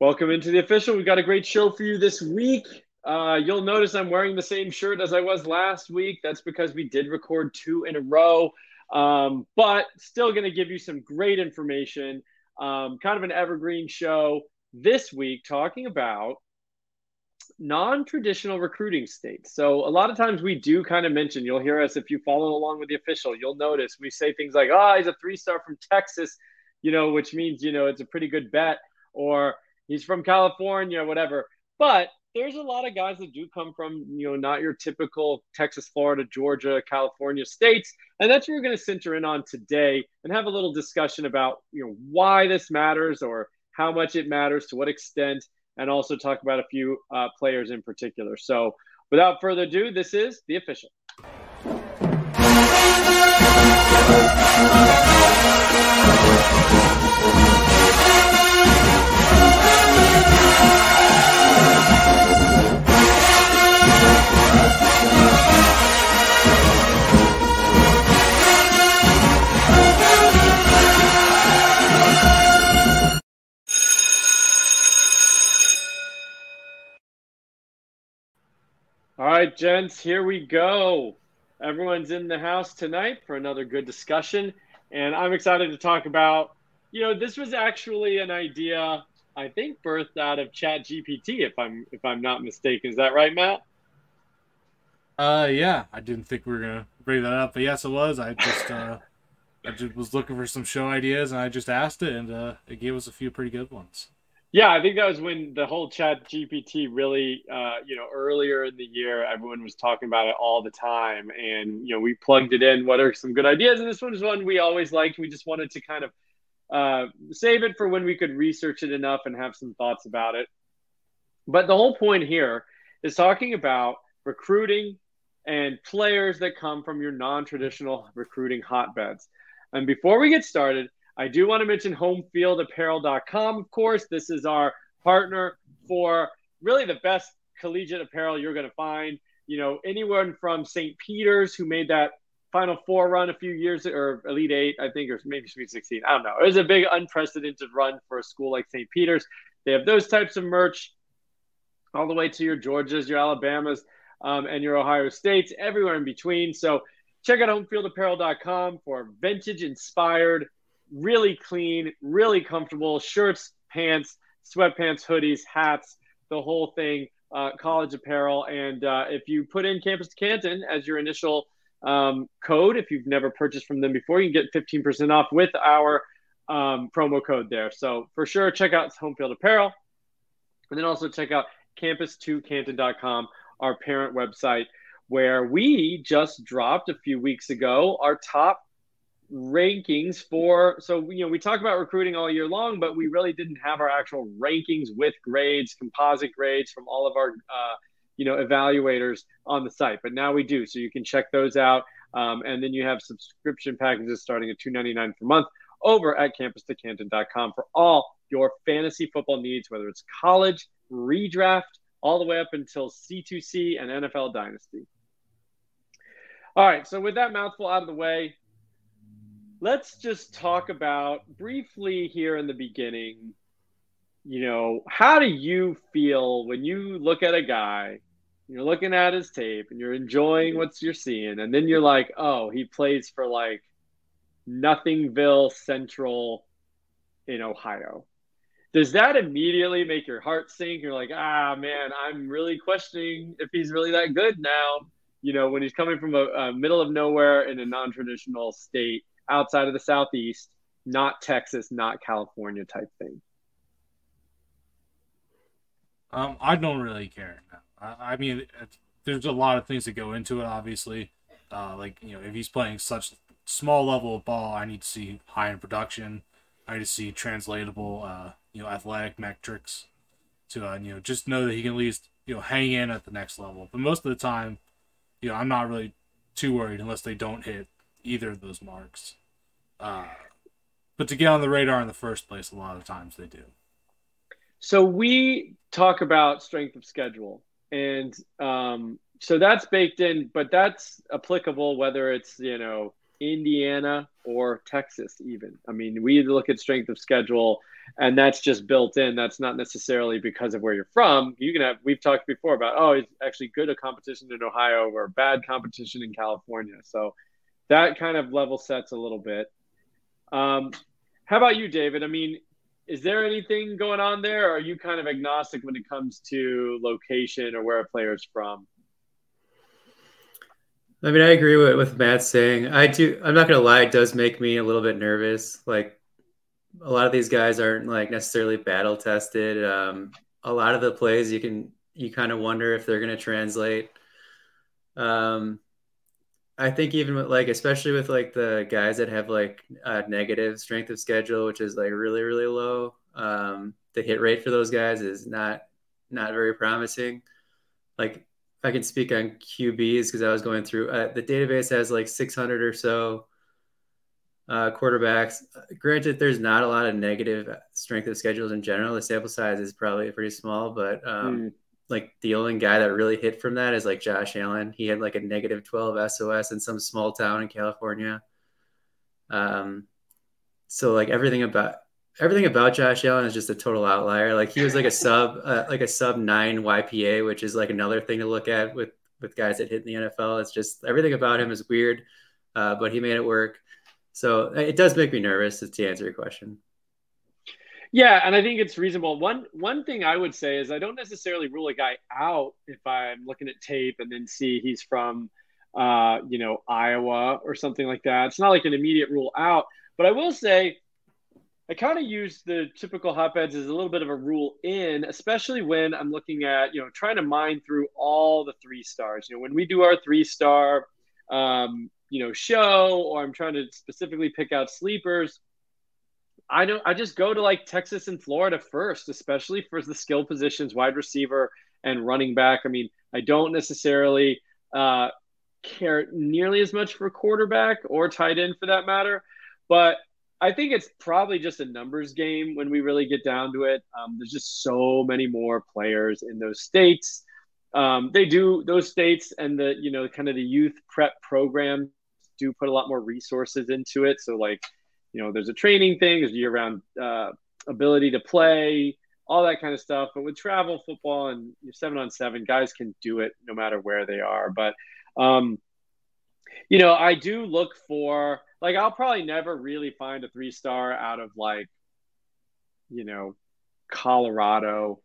Welcome into the official. We've got a great show for you this week. Uh, you'll notice I'm wearing the same shirt as I was last week. That's because we did record two in a row, um, but still going to give you some great information. Um, kind of an evergreen show this week, talking about non traditional recruiting states. So, a lot of times we do kind of mention, you'll hear us if you follow along with the official, you'll notice we say things like, oh, he's a three star from Texas, you know, which means, you know, it's a pretty good bet, or he's from California, whatever. But there's a lot of guys that do come from, you know, not your typical Texas, Florida, Georgia, California states. And that's what we're going to center in on today and have a little discussion about, you know, why this matters or how much it matters, to what extent, and also talk about a few uh, players in particular. So without further ado, this is the official. Gents, here we go. Everyone's in the house tonight for another good discussion. And I'm excited to talk about, you know, this was actually an idea I think birthed out of Chat GPT, if I'm if I'm not mistaken. Is that right, Matt? Uh yeah. I didn't think we were gonna bring that up, but yes it was. I just uh I just was looking for some show ideas and I just asked it and uh it gave us a few pretty good ones. Yeah, I think that was when the whole Chat GPT really, uh, you know, earlier in the year, everyone was talking about it all the time, and you know, we plugged it in. What are some good ideas? And this one was one we always liked. We just wanted to kind of uh, save it for when we could research it enough and have some thoughts about it. But the whole point here is talking about recruiting and players that come from your non-traditional recruiting hotbeds. And before we get started, I do want to mention homefieldapparel.com, of course. This is our partner for really the best collegiate apparel you're going to find. You know, anyone from St. Peter's who made that Final Four run a few years or Elite Eight, I think, or maybe Sweet 16. I don't know. It was a big, unprecedented run for a school like St. Peter's. They have those types of merch all the way to your Georgias, your Alabamas, um, and your Ohio States, everywhere in between. So check out homefieldapparel.com for vintage inspired really clean, really comfortable shirts, pants, sweatpants, hoodies, hats, the whole thing, uh, college apparel. And uh, if you put in Campus to Canton as your initial um, code, if you've never purchased from them before, you can get 15% off with our um, promo code there. So for sure, check out Homefield Apparel. And then also check out campus2canton.com, our parent website, where we just dropped a few weeks ago our top rankings for so you know we talk about recruiting all year long but we really didn't have our actual rankings with grades composite grades from all of our uh, you know evaluators on the site but now we do so you can check those out. Um, and then you have subscription packages starting at 299 per month over at campus2canton.com for all your fantasy football needs whether it's college redraft all the way up until c2c and nfl dynasty. All right so with that mouthful out of the way let's just talk about briefly here in the beginning you know how do you feel when you look at a guy you're looking at his tape and you're enjoying what you're seeing and then you're like oh he plays for like nothingville central in ohio. Does that immediately make your heart sink? You're like ah man i'm really questioning if he's really that good now you know when he's coming from a, a middle of nowhere in a non-traditional state outside of the Southeast, not Texas, not California type thing? Um, I don't really care. I, I mean, there's a lot of things that go into it. Obviously, uh, like you know, if he's playing such small level of ball, I need to see high in production. I need to see translatable, uh, you know, athletic metrics to uh, you know just know that he can at least you know hang in at the next level. But most of the time, you know, I'm not really too worried unless they don't hit either of those marks. Uh, but to get on the radar in the first place, a lot of times they do. So we talk about strength of schedule, and um, so that's baked in, but that's applicable whether it's you know Indiana or Texas, even. I mean, we look at strength of schedule and that's just built in. That's not necessarily because of where you're from. You can have. We've talked before about oh, it's actually good at competition in Ohio or bad competition in California. So that kind of level sets a little bit. Um, how about you, David? I mean, is there anything going on there? are you kind of agnostic when it comes to location or where a player's from? I mean, I agree with with Matt saying. I do. I'm not gonna lie; it does make me a little bit nervous. Like a lot of these guys aren't like necessarily battle tested. Um, a lot of the plays you can you kind of wonder if they're gonna translate. Um, I think even with like, especially with like the guys that have like negative strength of schedule, which is like really really low. Um, the hit rate for those guys is not not very promising. Like I can speak on QBs because I was going through uh, the database has like 600 or so uh, quarterbacks. Granted, there's not a lot of negative strength of schedules in general. The sample size is probably pretty small, but um, mm. Like the only guy that really hit from that is like Josh Allen. He had like a negative 12 SOS in some small town in California. Um, so like everything about everything about Josh Allen is just a total outlier. Like he was like a sub, uh, like a sub nine YPA, which is like another thing to look at with with guys that hit in the NFL. It's just everything about him is weird, uh, but he made it work. So it does make me nervous to answer your question. Yeah, and I think it's reasonable. One one thing I would say is I don't necessarily rule a guy out if I'm looking at tape and then see he's from uh, you know, Iowa or something like that. It's not like an immediate rule out, but I will say I kind of use the typical hotbeds as a little bit of a rule in, especially when I'm looking at, you know, trying to mine through all the three stars. You know, when we do our three star, um, you know, show, or I'm trying to specifically pick out sleepers, I don't, I just go to like Texas and Florida first, especially for the skill positions, wide receiver and running back. I mean, I don't necessarily uh, care nearly as much for quarterback or tight end for that matter, but I think it's probably just a numbers game when we really get down to it. Um, there's just so many more players in those states. Um, they do those states and the you know kind of the youth prep program do put a lot more resources into it. So like you know there's a training thing, there's year round uh, ability to play, all that kind of stuff. But with travel football and seven on seven, guys can do it no matter where they are. But um, you know I do look for like I'll probably never really find a three star out of like, you know, Colorado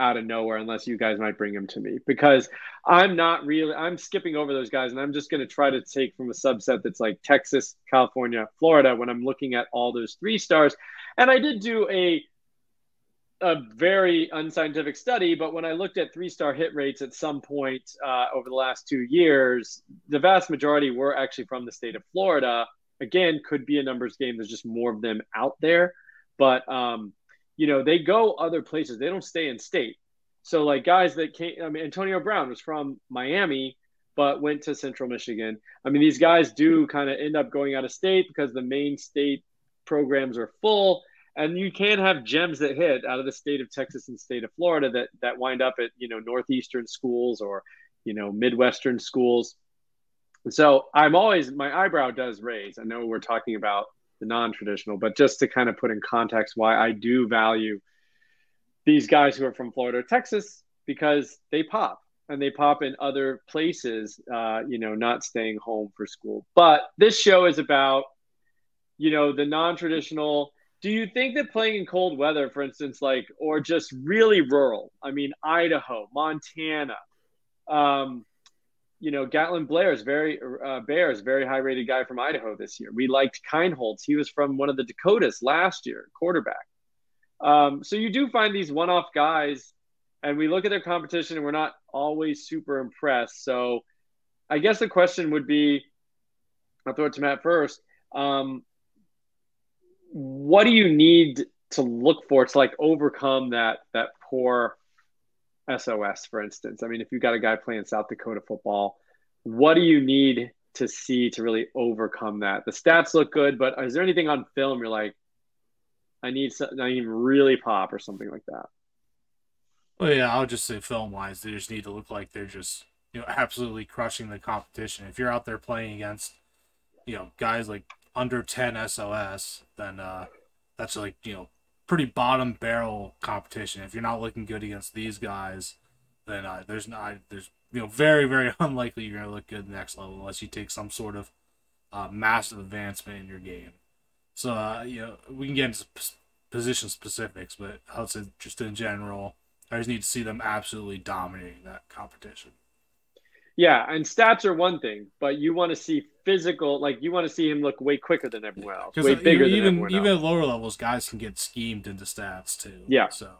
out of nowhere unless you guys might bring him to me because I'm not really I'm skipping over those guys and I'm just going to try to take from a subset that's like Texas, California, Florida when I'm looking at all those three stars. And I did do a a very unscientific study, but when I looked at three star hit rates at some point uh, over the last two years, the vast majority were actually from the state of Florida. Again, could be a numbers game. There's just more of them out there, but um, you know they go other places. They don't stay in state. So like guys that came, I mean, Antonio Brown was from Miami, but went to Central Michigan. I mean, these guys do kind of end up going out of state because the main state programs are full and you can have gems that hit out of the state of Texas and state of Florida that that wind up at you know northeastern schools or you know midwestern schools. so I'm always my eyebrow does raise. I know we're talking about the non-traditional, but just to kind of put in context why I do value these guys who are from Florida or Texas because they pop and they pop in other places, uh, you know, not staying home for school. But this show is about, you know, the non-traditional do you think that playing in cold weather, for instance, like or just really rural? I mean, Idaho, Montana, um, you know, Gatlin Blair is very uh, Bair is very high rated guy from Idaho this year. We liked Kienholz. He was from one of the Dakotas last year, quarterback. Um, so you do find these one off guys, and we look at their competition, and we're not always super impressed. So I guess the question would be, I'll throw it to Matt first. Um, what do you need to look for to like overcome that that poor SOS, for instance? I mean, if you've got a guy playing South Dakota football, what do you need to see to really overcome that? The stats look good, but is there anything on film you're like, I need something, I need really pop or something like that? Well, yeah, I'll just say film wise, they just need to look like they're just you know absolutely crushing the competition. If you're out there playing against you know guys like under 10 SOS, then uh, that's like, you know, pretty bottom barrel competition. If you're not looking good against these guys, then uh, there's not there's you know very very unlikely you're gonna look good next level unless you take some sort of uh, massive advancement in your game. So uh, you know we can get into position specifics, but I would say just in general, I just need to see them absolutely dominating that competition. Yeah, and stats are one thing, but you want to see physical, like you want to see him look way quicker than everyone else, way bigger even, than everyone even else. at lower levels, guys can get schemed into stats too. Yeah. So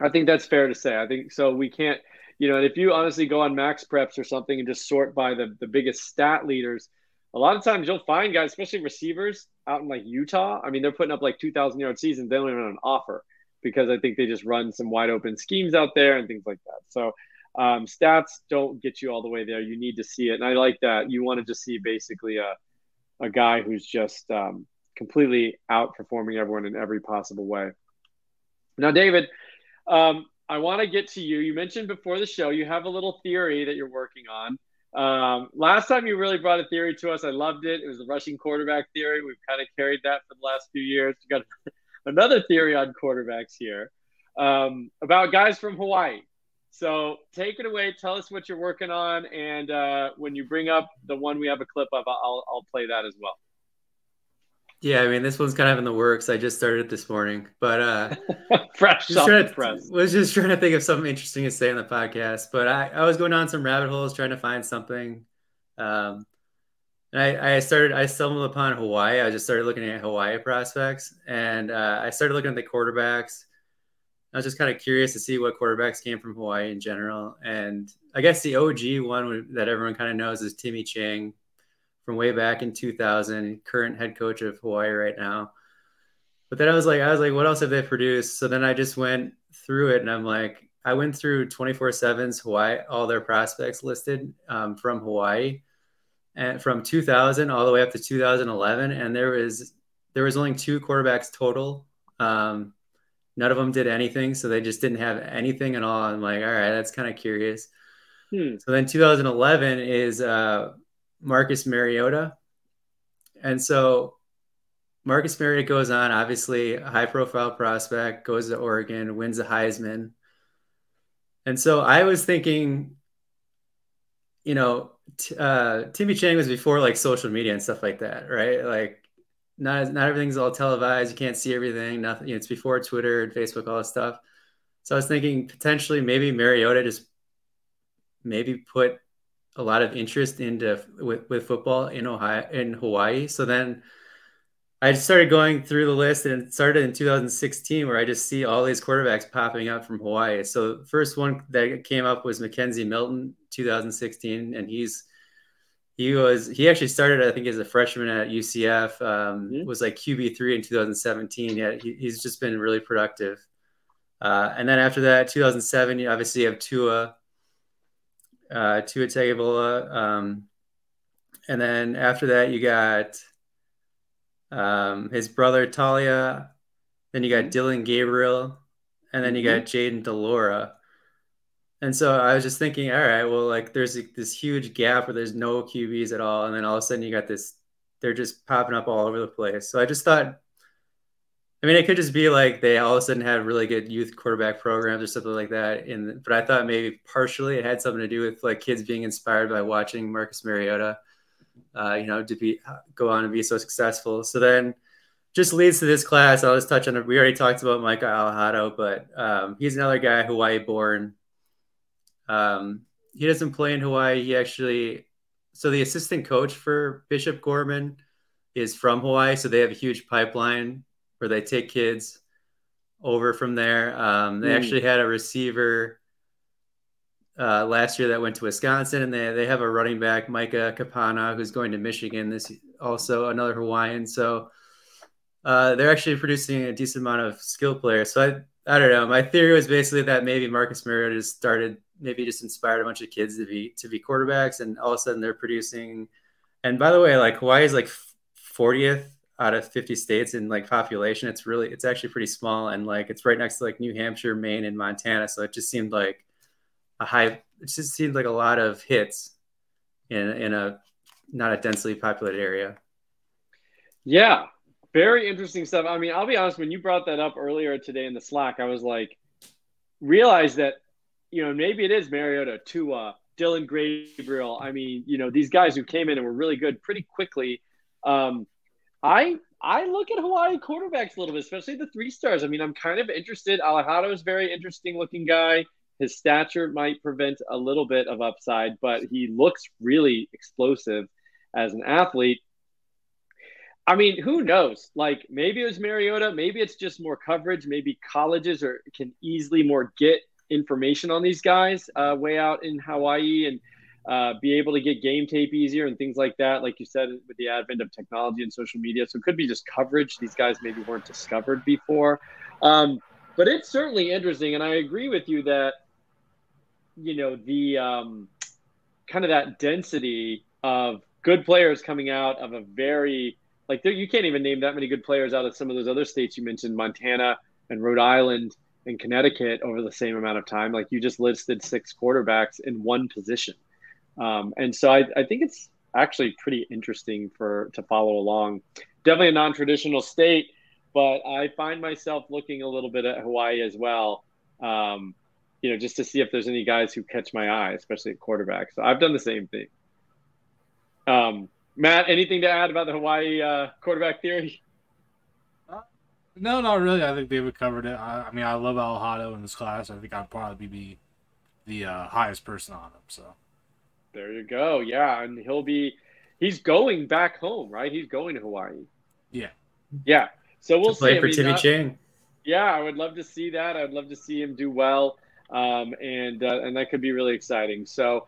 I think that's fair to say. I think so. We can't, you know, if you honestly go on Max Preps or something and just sort by the the biggest stat leaders, a lot of times you'll find guys, especially receivers out in like Utah. I mean, they're putting up like two thousand yard seasons. They don't even have an offer because I think they just run some wide open schemes out there and things like that. So um, stats don't get you all the way there. You need to see it, and I like that. You want to just see basically a a guy who's just um, completely outperforming everyone in every possible way. Now, David, um, I want to get to you. You mentioned before the show you have a little theory that you're working on. Um, last time you really brought a theory to us, I loved it. It was the rushing quarterback theory. We've kind of carried that for the last few years. We got another theory on quarterbacks here um, about guys from Hawaii. So take it away. Tell us what you're working on, and uh, when you bring up the one we have a clip of, I'll I'll play that as well. Yeah, I mean this one's kind of in the works. I just started it this morning, but uh, fresh just off trying the to, press. was just trying to think of something interesting to say on the podcast. But I, I was going down some rabbit holes trying to find something. Um, and I, I started I stumbled upon Hawaii. I just started looking at Hawaii prospects, and uh, I started looking at the quarterbacks. I was just kind of curious to see what quarterbacks came from Hawaii in general. And I guess the OG one that everyone kind of knows is Timmy Chang from way back in 2000, current head coach of Hawaii right now. But then I was like, I was like, what else have they produced? So then I just went through it and I'm like, I went through 24 7's Hawaii, all their prospects listed um, from Hawaii and from 2000 all the way up to 2011. And there was, there was only two quarterbacks total. Um, none of them did anything. So they just didn't have anything at all. I'm like, all right, that's kind of curious. Hmm. So then 2011 is uh, Marcus Mariota. And so Marcus Mariota goes on, obviously a high profile prospect, goes to Oregon, wins the Heisman. And so I was thinking, you know, t- uh, Timmy Chang was before like social media and stuff like that, right? Like not not everything's all televised. You can't see everything. Nothing. You know, it's before Twitter and Facebook, all this stuff. So I was thinking potentially maybe Mariota just maybe put a lot of interest into with, with football in Ohio in Hawaii. So then I started going through the list and it started in 2016 where I just see all these quarterbacks popping up from Hawaii. So the first one that came up was McKenzie Milton 2016 and he's he was he actually started I think as a freshman at UCF um, Mhm. was like QB3 in 2017 yeah he, he's just been really productive. Uh, and then after that 2007 you obviously have Tua uh, Tua Tagovailoa. Um, and then after that, you got um, his brother Taulia. Then you got Dillon Gabriel, and then you got Jayden de Laura. And so I was just thinking, all right, well, like there's this huge gap where there's no QBs at all, and then all of a sudden you got this, they're just popping up all over the place. So I just thought, I mean, it could just be like they all of a sudden have really good youth quarterback programs or something like that. In but I thought maybe partially it had something to do with like kids being inspired by watching Marcus Mariota, uh, you know, to be go on and be so successful. So then just leads to this class. I'll just touch on. We already talked about Micah Alejado, but um, he's another guy, Hawaii born. Um, he doesn't play in Hawaii. He actually, so the assistant coach for Bishop Gorman is from Hawaii. So they have a huge pipeline where they take kids over from there. Um, they Hmm. actually had a receiver uh, last year that went to Wisconsin, and they they have a running back, Micah Kapana, who's going to Michigan. This also another Hawaiian. So uh, they're actually producing a decent amount of skill players. So I I don't know. My theory was basically that maybe Marcus Mariota just started, maybe just inspired a bunch of kids to be to be quarterbacks, and all of a sudden they're producing. And by the way, like Hawaii is like 40th out of 50 states in like population. It's really, it's actually pretty small, and like it's right next to like New Hampshire, Maine, and Montana. So it just seemed like a high. It just seemed like a lot of hits in in a not a densely populated area. Yeah, very interesting stuff. I mean, I'll be honest. When you brought that up earlier today in the Slack, I was like, realize that you know maybe it is Mariota, Tua, Dillon Gabriel. I mean, you know, these guys who came in and were really good pretty quickly. Um, I I look at Hawaii quarterbacks a little bit, especially the three stars. I mean, I'm kind of interested. Alejado is very interesting looking guy. His stature might prevent a little bit of upside, but he looks really explosive as an athlete. I mean, who knows? Like maybe it was Mariota, maybe it's just more coverage. Maybe colleges are can easily more get information on these guys uh, way out in Hawaii and uh, be able to get game tape easier and things like that. Like you said, with the advent of technology and social media, so it could be just coverage. These guys maybe weren't discovered before, um, but it's certainly interesting. And I agree with you that you know the um, kind of that density of good players coming out of a very like there, you can't even name that many good players out of some of those other states you mentioned, Montana and Rhode Island and Connecticut over the same amount of time. Like you just listed six quarterbacks in one position. Um, and so I, I think it's actually pretty interesting for to follow along. Definitely a non-traditional state, but I find myself looking a little bit at Hawaii as well. Um, you know, just to see if there's any guys who catch my eye, especially at quarterback. So I've done the same thing. Um, Matt, anything to add about the Hawaii uh, quarterback theory? Uh, no, not really. I think David covered it. I, I mean, I love Alejado in this class. I think I'd probably be the uh, highest person on him. So there you go. Yeah, and he'll be he's going back home, right? He's going to Hawaii. Yeah. Yeah. So we'll to play see. for Timmy Chang. Yeah, I would love to see that. I'd love to see him do well, um, and uh, and that could be really exciting. So,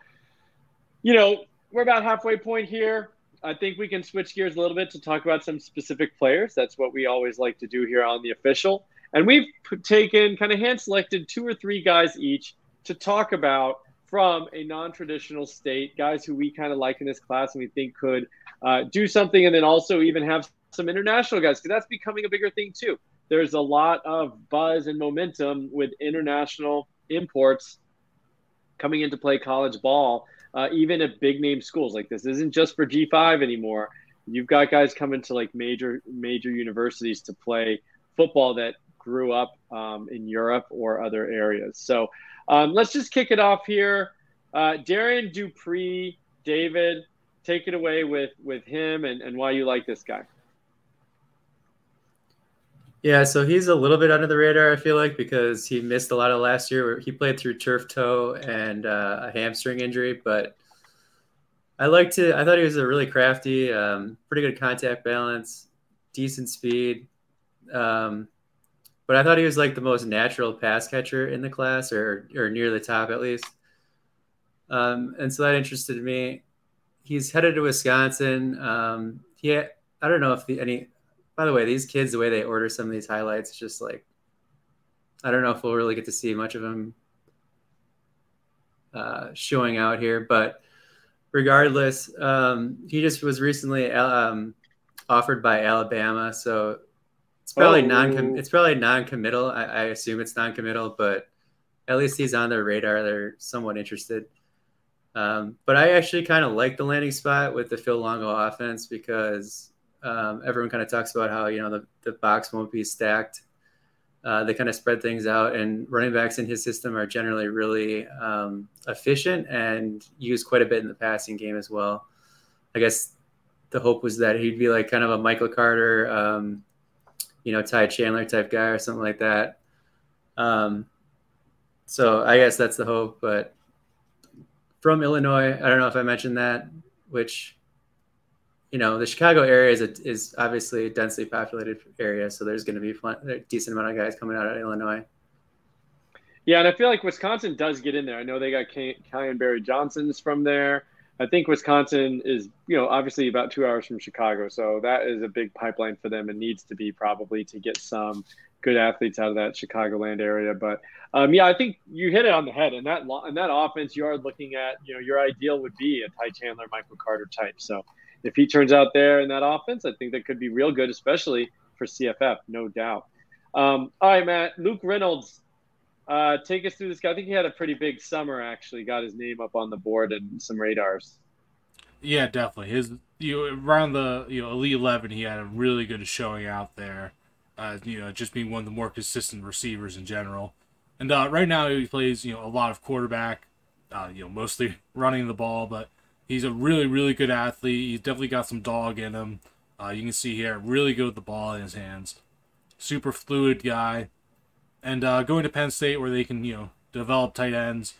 you know, we're about halfway point here. I think we can switch gears a little bit to talk about some specific players. That's what we always like to do here on the official. And we've taken kind of hand selected two or three guys each to talk about from a non-traditional state, guys who we kind of like in this class and we think could uh, do something, and then also even have some international guys because that's becoming a bigger thing too. There's a lot of buzz and momentum with international imports coming into play college ball, uh, even at big name schools like this. Isn't just for G5 anymore. You've got guys coming to like major major universities to play football that grew up um, in Europe or other areas. So um, let's just kick it off here. Uh, Darrion Dupree, David, take it away with with him and, and why you like this guy. Yeah, so he's a little bit under the radar, I feel like, because he missed a lot of last year. Where he played through turf toe and uh, a hamstring injury, but I liked it. I thought he was a really crafty, um, pretty good contact balance, decent speed. Um, but I thought he was like the most natural pass catcher in the class, or or near the top at least. Um, and so that interested me. He's headed to Wisconsin. Um, he, I don't know if the any. By the way, these kids, the way they order some of these highlights, just like I don't know if we'll really get to see much of him uh, showing out here. But regardless, um, he just was recently um, offered by Alabama, so it's probably oh. non. It's probably non-committal. I, I assume it's non-committal, but at least he's on their radar. They're somewhat interested. Um, but I actually kind of like the landing spot with the Phil Longo offense because um, everyone kind of talks about how you know the, the box won't be stacked. Uh, they kind of spread things out, and running backs in his system are generally really um, efficient and use quite a bit in the passing game as well. I guess the hope was that he'd be like kind of a Michael Carter, um, you know, Ty Chandler type guy or something like that. Um, so I guess that's the hope. But from Illinois, I don't know if I mentioned that, which, you know, the Chicago area is, a, is obviously a densely populated area. So there's going to be a decent amount of guys coming out of Illinois. Yeah, and I feel like Wisconsin does get in there. I know they got Kyan Barry Johnson's from there. I think Wisconsin is, you know, obviously about two hours from Chicago, so that is a big pipeline for them and needs to be probably to get some good athletes out of that Chicagoland area. But um, yeah, I think you hit it on the head. And that in that offense, you are looking at, you know, your ideal would be a Ty Chandler, Michael Carter type. So if he turns out there in that offense, I think that could be real good, especially for CFF, no doubt. Um, all right, Matt. Luke Reynolds uh, take us through this guy. I think he had a pretty big summer. Actually, got his name up on the board and some radars. Yeah, definitely. His you know, around the you know elite eleven, he had a really good showing out there. Uh, you know, just being one of the more consistent receivers in general. And uh, right now he plays you know a lot of quarterback, uh, you know mostly running the ball, but he's a really really good athlete. He's definitely got some dog in him. Uh, you can see here, really good with the ball in his hands. Super fluid guy, and uh, going to Penn State where they can you know develop tight ends.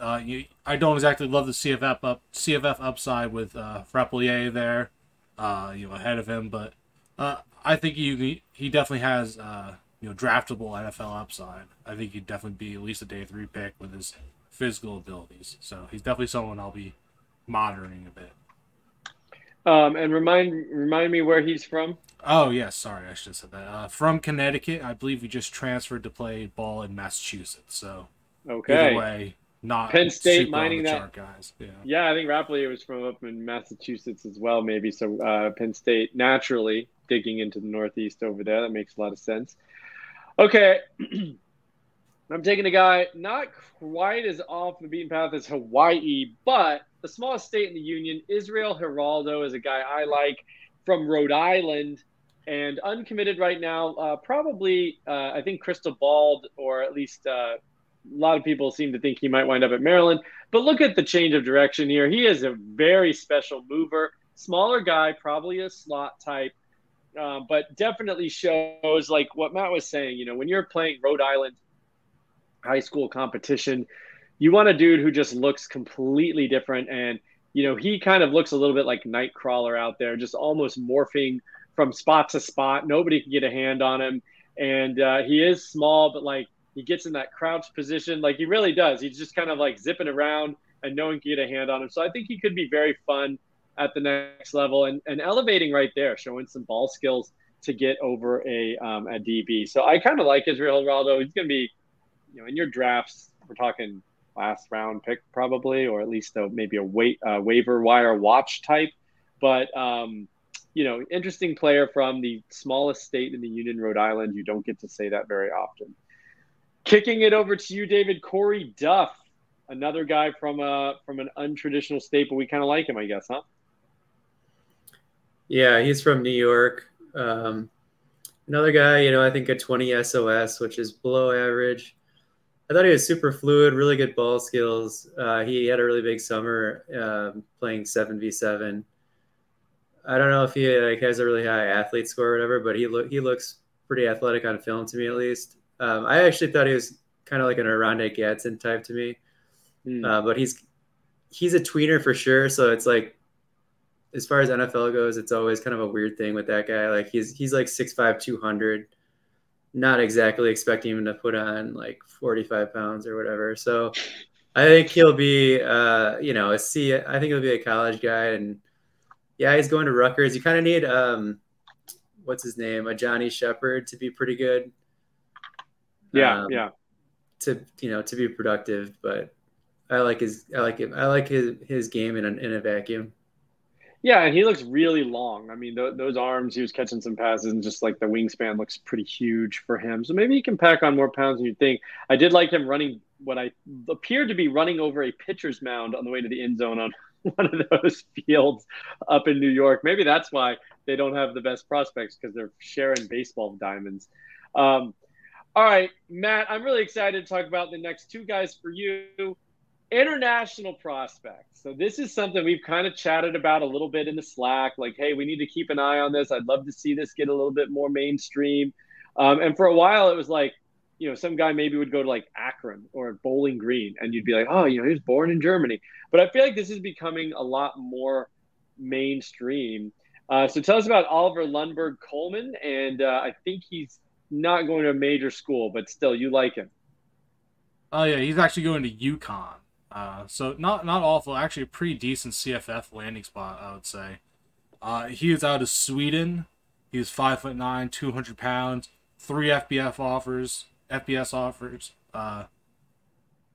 Uh, you, I don't exactly love the CFF up CFF upside with uh, Rappleyea there, uh, you know ahead of him, but uh, I think he he definitely has uh, you know draftable NFL upside. I think he'd definitely be at least a day three pick with his physical abilities. So he's definitely someone I'll be monitoring a bit. Um, and remind remind me where he's from. Oh yes, yeah, sorry, I should have said that. Uh, from Connecticut, I believe he just transferred to play ball in Massachusetts. So okay, either way, not Penn State mining that guys. Yeah. yeah, I think Rappleyea was from up in Massachusetts as well, maybe. So uh, Penn State naturally digging into the Northeast over there. That makes a lot of sense. Okay. I'm taking a guy not quite as off the beaten path as Hawaii, but the smallest state in the union. Israel Giraldo is a guy I like from Rhode Island and uncommitted right now. Uh, probably, uh, I think crystal Ball, or at least uh, a lot of people seem to think he might wind up at Maryland. But look at the change of direction here. He is a very special mover, smaller guy, probably a slot type. Uh, but definitely shows like what Matt was saying. You know, when you're playing Rhode Island high school competition, you want a dude who just looks completely different. And, you know, he kind of looks a little bit like Nightcrawler out there, just almost morphing from spot to spot. Nobody can get a hand on him. And uh, he is small, but like he gets in that crouch position. Like he really does. He's just kind of like zipping around and no one can get a hand on him. So I think he could be very fun at the next level and, and elevating right there, showing some ball skills to get over a um, a DB. So I kind of like Israel Giraldo. He's going to be, you know, in your drafts, we're talking last round pick probably, or at least a, maybe a wait, uh, waiver wire watch type. But um, you know, interesting player from the smallest state in the Union, Rhode Island. You don't get to say that very often. Kicking it over to you, David Corey Duff, another guy from a from an untraditional state, but we kind of like him, I guess, huh? Yeah, he's from New York. Um, another guy, you know, I think a 20 SOS, which is below average. I thought he was super fluid, really good ball skills. Uh, he had a really big summer um, playing 7v7. I don't know if he like has a really high athlete score or whatever, but he look he looks pretty athletic on film to me at least. Um, I actually thought he was kind of like an Oronde Gadsden type to me, mm. uh, but he's he's a tweener for sure. So it's like as far as NFL goes, it's always kind of a weird thing with that guy. Like he's he's like 6'5", 200. Not exactly expecting him to put on like 45 pounds or whatever. So I think he'll be, uh, you know, a C. I think he'll be a college guy, and yeah, he's going to Rutgers. You kind of need, um, what's his name, a Johnny Shepard to be pretty good. Yeah, um, yeah. To you know, to be productive, but I like his, I like him, I like his his game in a, in a vacuum. Yeah, and he looks really long. I mean, th- those arms, he was catching some passes, and just like the wingspan looks pretty huge for him. So maybe he can pack on more pounds than you think. I did like him running what I appeared to be running over a pitcher's mound on the way to the end zone on one of those fields up in New York. Maybe that's why they don't have the best prospects because they're sharing baseball diamonds. Um, all right, Matt, I'm really excited to talk about the next two guys for you international prospects. So this is something we've kind of chatted about a little bit in the Slack. Like, hey, we need to keep an eye on this. I'd love to see this get a little bit more mainstream. Um, and for a while, it was like, you know, some guy maybe would go to like Akron or Bowling Green, and you'd be like, oh, you know, he was born in Germany. But I feel like this is becoming a lot more mainstream. Uh, so tell us about Oliver Lundberg Coleman, and uh, I think he's not going to a major school, but still, you like him. Oh yeah, he's actually going to UConn. Uh, so not not awful, actually a pretty decent CFF landing spot, I would say. Uh, he is out of Sweden. He was five foot nine, two hundred pounds, three FBF offers, FBS offers. Uh,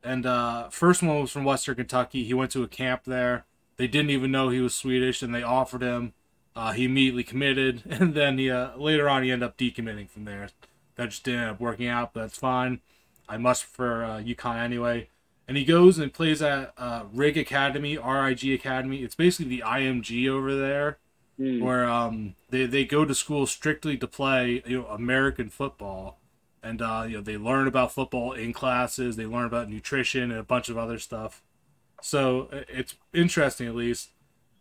and uh, first one was from Western Kentucky. He went to a camp there. They didn't even know he was Swedish, and they offered him. Uh, he immediately committed, and then he, uh, later on he ended up decommitting from there. That just didn't end up working out, but that's fine. I must for uh, UConn anyway. And he goes and plays at uh, Rig Academy, RIG Academy. It's basically the IMG over there, mm. where um, they they go to school strictly to play you know American football, and uh, you know they learn about football in classes. They learn about nutrition and a bunch of other stuff. So it's interesting at least,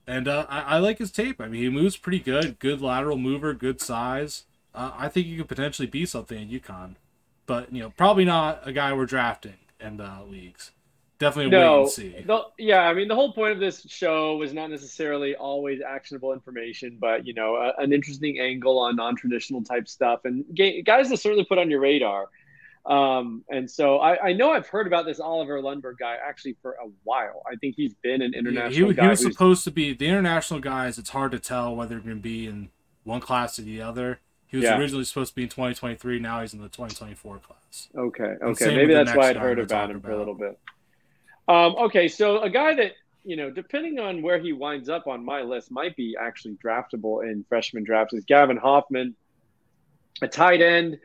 and uh, I, I like his tape. I mean, he moves pretty good. Good lateral mover, good size. Uh, I think he could potentially be something at UConn, but you know probably not a guy we're drafting in the leagues definitely no, wait and see. The, yeah, I mean, the whole point of this show was not necessarily always actionable information, but you know, a, an interesting angle on non-traditional type stuff and guys to certainly put on your radar. Um, and so I, I, know I've heard about this Oliver Lundberg guy actually for a while. I think he's been an international. he, he, he was supposed to be the international guys. It's hard to tell whether they're going to be in one class or the other. He was yeah. originally supposed to be in 2023. Now he's in the 2024 class. Okay, okay, maybe that's why I'd heard about him about. for a little bit. Um, okay, so a guy that you know, depending on where he winds up on my list, might be actually draftable in freshman drafts is Gavin Hoffman, a tight end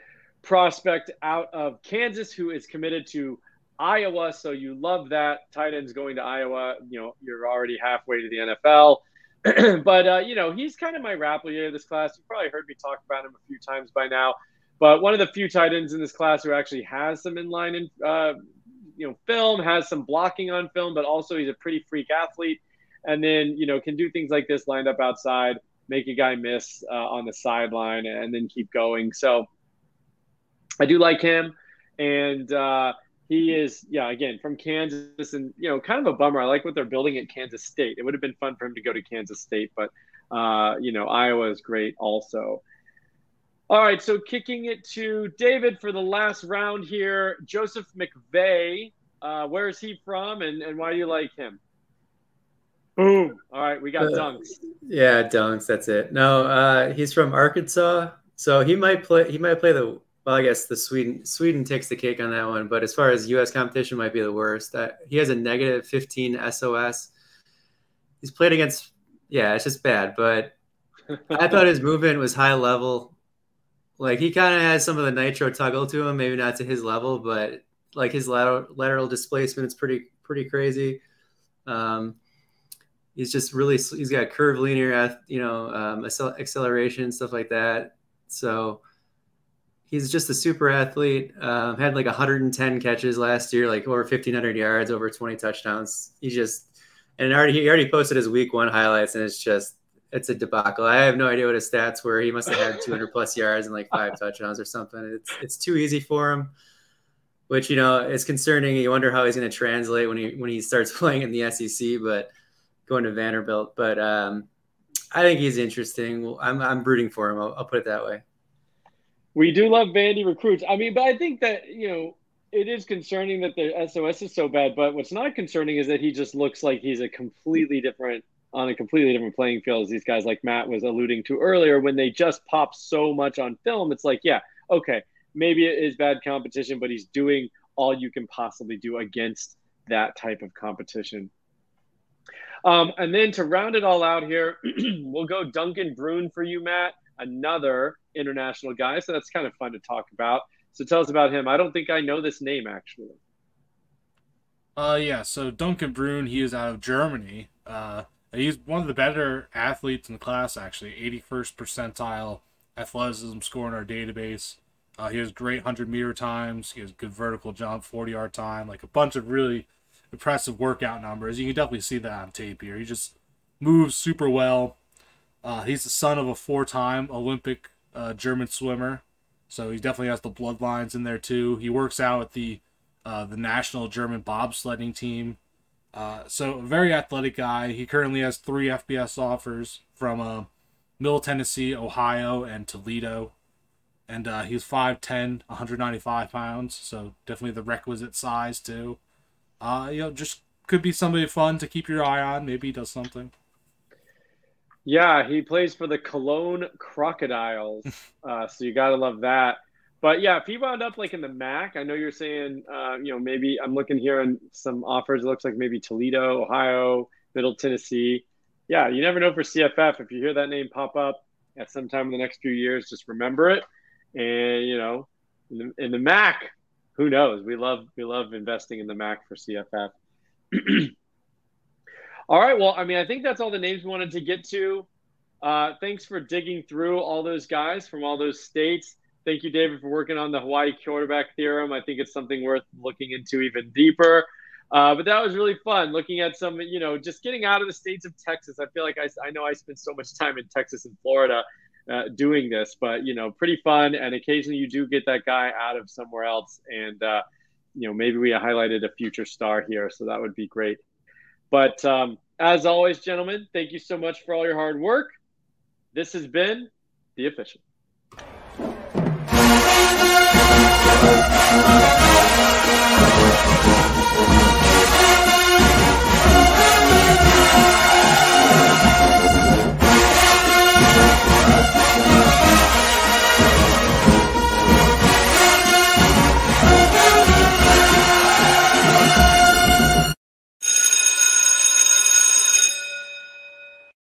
prospect out of Kansas who is committed to Iowa. So you love that tight ends going to Iowa. You know, you're already halfway to the NFL. but uh, you know, he's kind of my Rappleyea of this class. You've probably heard me talk about him a few times by now. But one of the few tight ends in this class who actually has some inline and uh, you know film, has some blocking on film, but also he's a pretty freak athlete, and then you know can do things like this, lined up outside, make a guy miss uh, on the sideline, and then keep going. So I do like him, and uh, he is yeah again from Kansas, and you know kind of a bummer. I like what they're building at Kansas State. It would have been fun for him to go to Kansas State, but uh, you know Iowa is great also. All right, so kicking it to David for the last round here. Joseph McVeigh, uh, where is he from, and, and why do you like him? Boom. All right, we got uh, dunks. Yeah, dunks. That's it. No, uh, he's from Arkansas, so he might play. He might play the. Well, I guess the Sweden Sweden takes the cake on that one. But as far as U.S. competition, might be the worst. That he has a negative 15 SOS. He's played against. Yeah, it's just bad. But I thought his movement was high level. Like he kind of has some of the nitro tuggle to him, maybe not to his level, but like his lateral lateral displacement is pretty pretty crazy. Um, he's just really he's got curvilinear, you know, um, acceleration stuff like that. So he's just a super athlete. Um, had like 110 catches last year, like over 1500 yards, over 20 touchdowns. He just and already he already posted his week one highlights, and it's just it's a debacle. I have no idea what his stats were. He must have had 200 plus yards and like five touchdowns or something. It's it's too easy for him, which you know is concerning. You wonder how he's going to translate when he when he starts playing in the SEC, but going to Vanderbilt. But um, I think he's interesting. I'm I'm rooting for him. I'll, I'll put it that way. We do love Vandy recruits. I mean, but I think that you know it is concerning that the SOS is so bad. But what's not concerning is that he just looks like he's a completely different on a completely different playing field as these guys like Matt was alluding to earlier when they just pop so much on film it's like yeah okay maybe it is bad competition but he's doing all you can possibly do against that type of competition. Um, and then to round it all out here we'll go Duncan Bruhn for you Matt another international guy. So that's kind of fun to talk about. So tell us about him. I don't think I know this name actually. Uh yeah so Duncan Bruhn he is out of Germany uh He's one of the better athletes in the class, actually. 81st percentile athleticism score in our database. Uh, he has great 100 meter times. He has good vertical jump, 40 yard time, like a bunch of really impressive workout numbers. You can definitely see that on tape here. He just moves super well. Uh, he's the son of a four time Olympic uh, German swimmer. So he definitely has the bloodlines in there too. He works out at the uh, the national German bobsledding team. Uh, so a very athletic guy. He currently has three FBS offers from uh, Middle Tennessee, Ohio, and Toledo. And uh, he's 5'10", 195 pounds, so definitely the requisite size too. Uh, you know, just could be somebody fun to keep your eye on. Maybe he does something. Yeah, he plays for the Cologne Crocodiles, uh, so you gotta love that. But yeah, if he wound up like in the MAC, I know you're saying, uh, you know, maybe I'm looking here on some offers. It looks like maybe Toledo, Ohio, Middle Tennessee. Yeah, you never know for CFF. If you hear that name pop up at some time in the next few years, just remember it. And you know, in the, in the MAC, who knows? We love we love investing in the MAC for CFF. all right. Well, I mean, I think that's all the names we wanted to get to. Uh, thanks for digging through all those guys from all those states. Thank you, David, for working on the Hawaii quarterback theorem. I think it's something worth looking into even deeper. Uh, but that was really fun looking at some, you know, just getting out of the states of Texas. I feel like I, I know I spent so much time in Texas and Florida uh, doing this, but, you know, pretty fun. And occasionally you do get that guy out of somewhere else. And, uh, you know, maybe we highlighted a future star here. So that would be great. But um, as always, gentlemen, thank you so much for all your hard work. This has been The Official. Thank you.